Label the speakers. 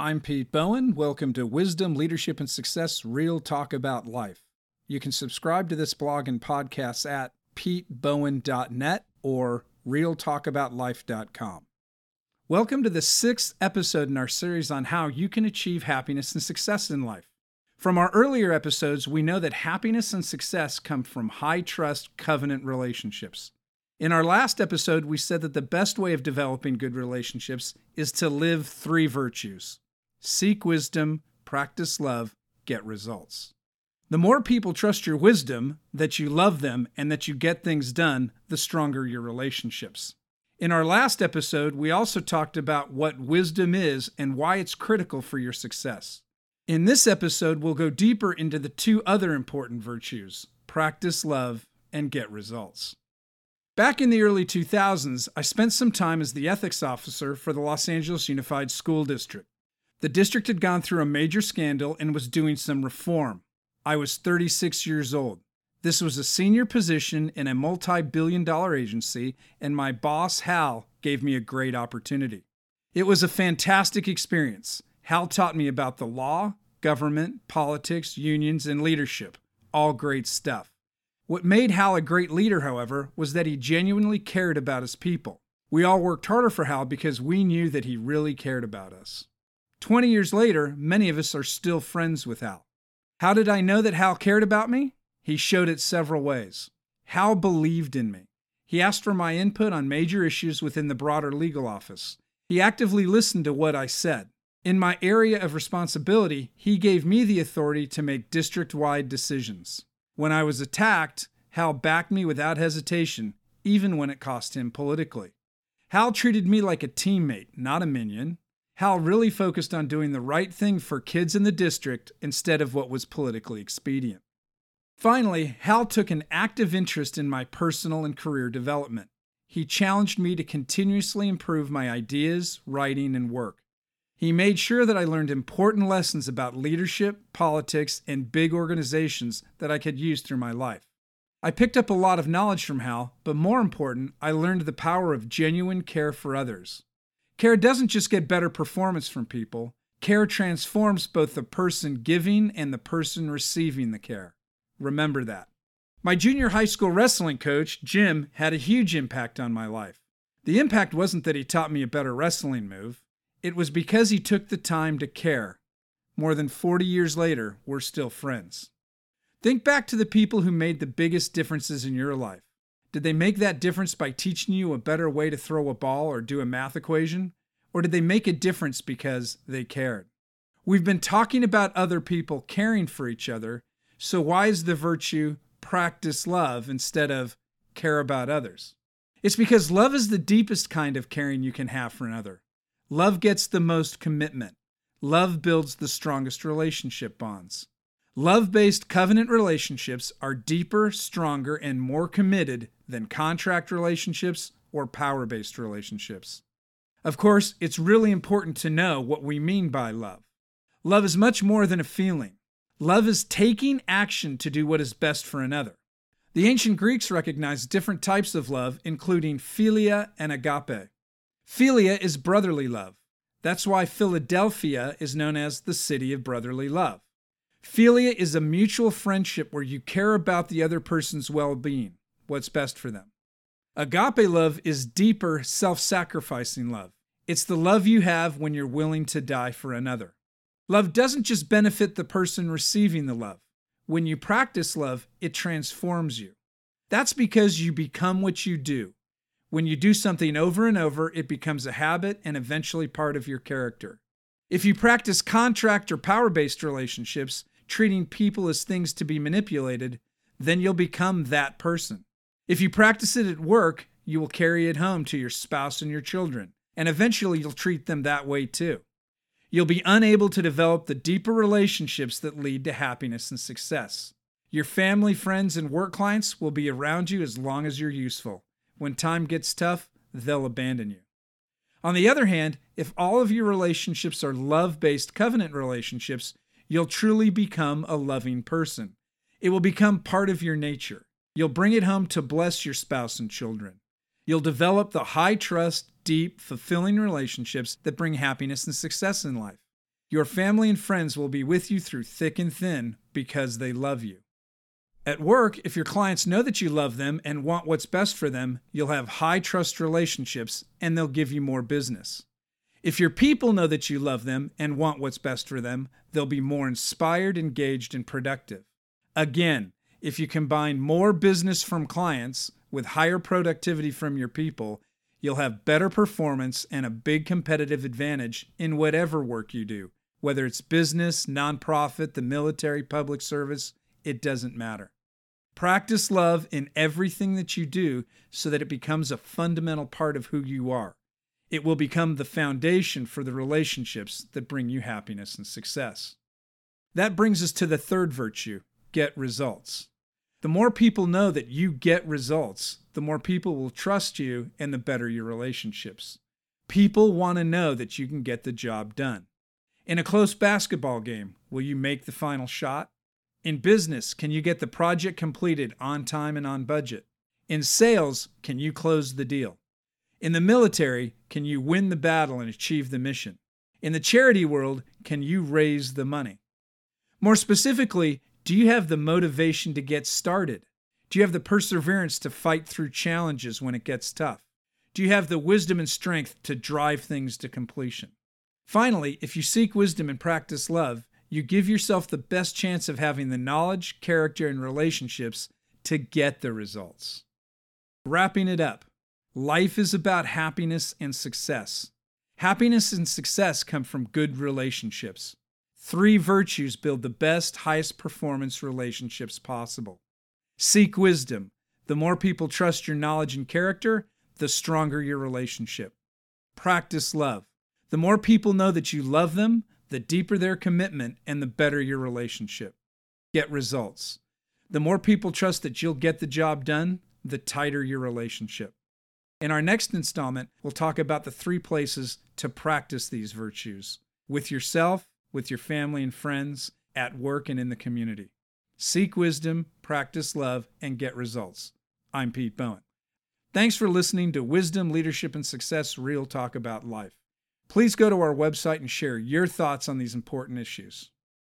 Speaker 1: I'm Pete Bowen. Welcome to Wisdom, Leadership, and Success Real Talk About Life. You can subscribe to this blog and podcast at petebowen.net or realtalkaboutlife.com. Welcome to the sixth episode in our series on how you can achieve happiness and success in life. From our earlier episodes, we know that happiness and success come from high trust covenant relationships. In our last episode, we said that the best way of developing good relationships is to live three virtues seek wisdom, practice love, get results. The more people trust your wisdom, that you love them, and that you get things done, the stronger your relationships. In our last episode, we also talked about what wisdom is and why it's critical for your success. In this episode, we'll go deeper into the two other important virtues practice love and get results. Back in the early 2000s, I spent some time as the ethics officer for the Los Angeles Unified School District. The district had gone through a major scandal and was doing some reform. I was 36 years old. This was a senior position in a multi billion dollar agency, and my boss, Hal, gave me a great opportunity. It was a fantastic experience. Hal taught me about the law, government, politics, unions, and leadership. All great stuff. What made Hal a great leader, however, was that he genuinely cared about his people. We all worked harder for Hal because we knew that he really cared about us. 20 years later, many of us are still friends with Hal. How did I know that Hal cared about me? He showed it several ways. Hal believed in me. He asked for my input on major issues within the broader legal office. He actively listened to what I said. In my area of responsibility, he gave me the authority to make district wide decisions. When I was attacked, Hal backed me without hesitation, even when it cost him politically. Hal treated me like a teammate, not a minion. Hal really focused on doing the right thing for kids in the district instead of what was politically expedient. Finally, Hal took an active interest in my personal and career development. He challenged me to continuously improve my ideas, writing, and work. He made sure that I learned important lessons about leadership, politics, and big organizations that I could use through my life. I picked up a lot of knowledge from Hal, but more important, I learned the power of genuine care for others. Care doesn't just get better performance from people, care transforms both the person giving and the person receiving the care. Remember that. My junior high school wrestling coach, Jim, had a huge impact on my life. The impact wasn't that he taught me a better wrestling move, it was because he took the time to care. More than 40 years later, we're still friends. Think back to the people who made the biggest differences in your life. Did they make that difference by teaching you a better way to throw a ball or do a math equation? Or did they make a difference because they cared? We've been talking about other people caring for each other, so why is the virtue practice love instead of care about others? It's because love is the deepest kind of caring you can have for another. Love gets the most commitment. Love builds the strongest relationship bonds. Love based covenant relationships are deeper, stronger, and more committed than contract relationships or power based relationships. Of course, it's really important to know what we mean by love. Love is much more than a feeling. Love is taking action to do what is best for another. The ancient Greeks recognized different types of love, including philia and agape. Philia is brotherly love. That's why Philadelphia is known as the city of brotherly love. Philia is a mutual friendship where you care about the other person's well being, what's best for them. Agape love is deeper, self sacrificing love. It's the love you have when you're willing to die for another. Love doesn't just benefit the person receiving the love. When you practice love, it transforms you. That's because you become what you do. When you do something over and over, it becomes a habit and eventually part of your character. If you practice contract or power based relationships, treating people as things to be manipulated, then you'll become that person. If you practice it at work, you will carry it home to your spouse and your children, and eventually you'll treat them that way too. You'll be unable to develop the deeper relationships that lead to happiness and success. Your family, friends, and work clients will be around you as long as you're useful. When time gets tough, they'll abandon you. On the other hand, if all of your relationships are love based covenant relationships, you'll truly become a loving person. It will become part of your nature. You'll bring it home to bless your spouse and children. You'll develop the high trust, deep, fulfilling relationships that bring happiness and success in life. Your family and friends will be with you through thick and thin because they love you. At work, if your clients know that you love them and want what's best for them, you'll have high trust relationships and they'll give you more business. If your people know that you love them and want what's best for them, they'll be more inspired, engaged, and productive. Again, if you combine more business from clients with higher productivity from your people, you'll have better performance and a big competitive advantage in whatever work you do, whether it's business, nonprofit, the military, public service, it doesn't matter. Practice love in everything that you do so that it becomes a fundamental part of who you are. It will become the foundation for the relationships that bring you happiness and success. That brings us to the third virtue get results. The more people know that you get results, the more people will trust you and the better your relationships. People want to know that you can get the job done. In a close basketball game, will you make the final shot? In business, can you get the project completed on time and on budget? In sales, can you close the deal? In the military, can you win the battle and achieve the mission? In the charity world, can you raise the money? More specifically, do you have the motivation to get started? Do you have the perseverance to fight through challenges when it gets tough? Do you have the wisdom and strength to drive things to completion? Finally, if you seek wisdom and practice love, you give yourself the best chance of having the knowledge, character, and relationships to get the results. Wrapping it up, life is about happiness and success. Happiness and success come from good relationships. Three virtues build the best, highest performance relationships possible. Seek wisdom. The more people trust your knowledge and character, the stronger your relationship. Practice love. The more people know that you love them, the deeper their commitment and the better your relationship. Get results. The more people trust that you'll get the job done, the tighter your relationship. In our next installment, we'll talk about the three places to practice these virtues with yourself, with your family and friends, at work, and in the community. Seek wisdom, practice love, and get results. I'm Pete Bowen. Thanks for listening to Wisdom, Leadership, and Success Real Talk About Life. Please go to our website and share your thoughts on these important issues.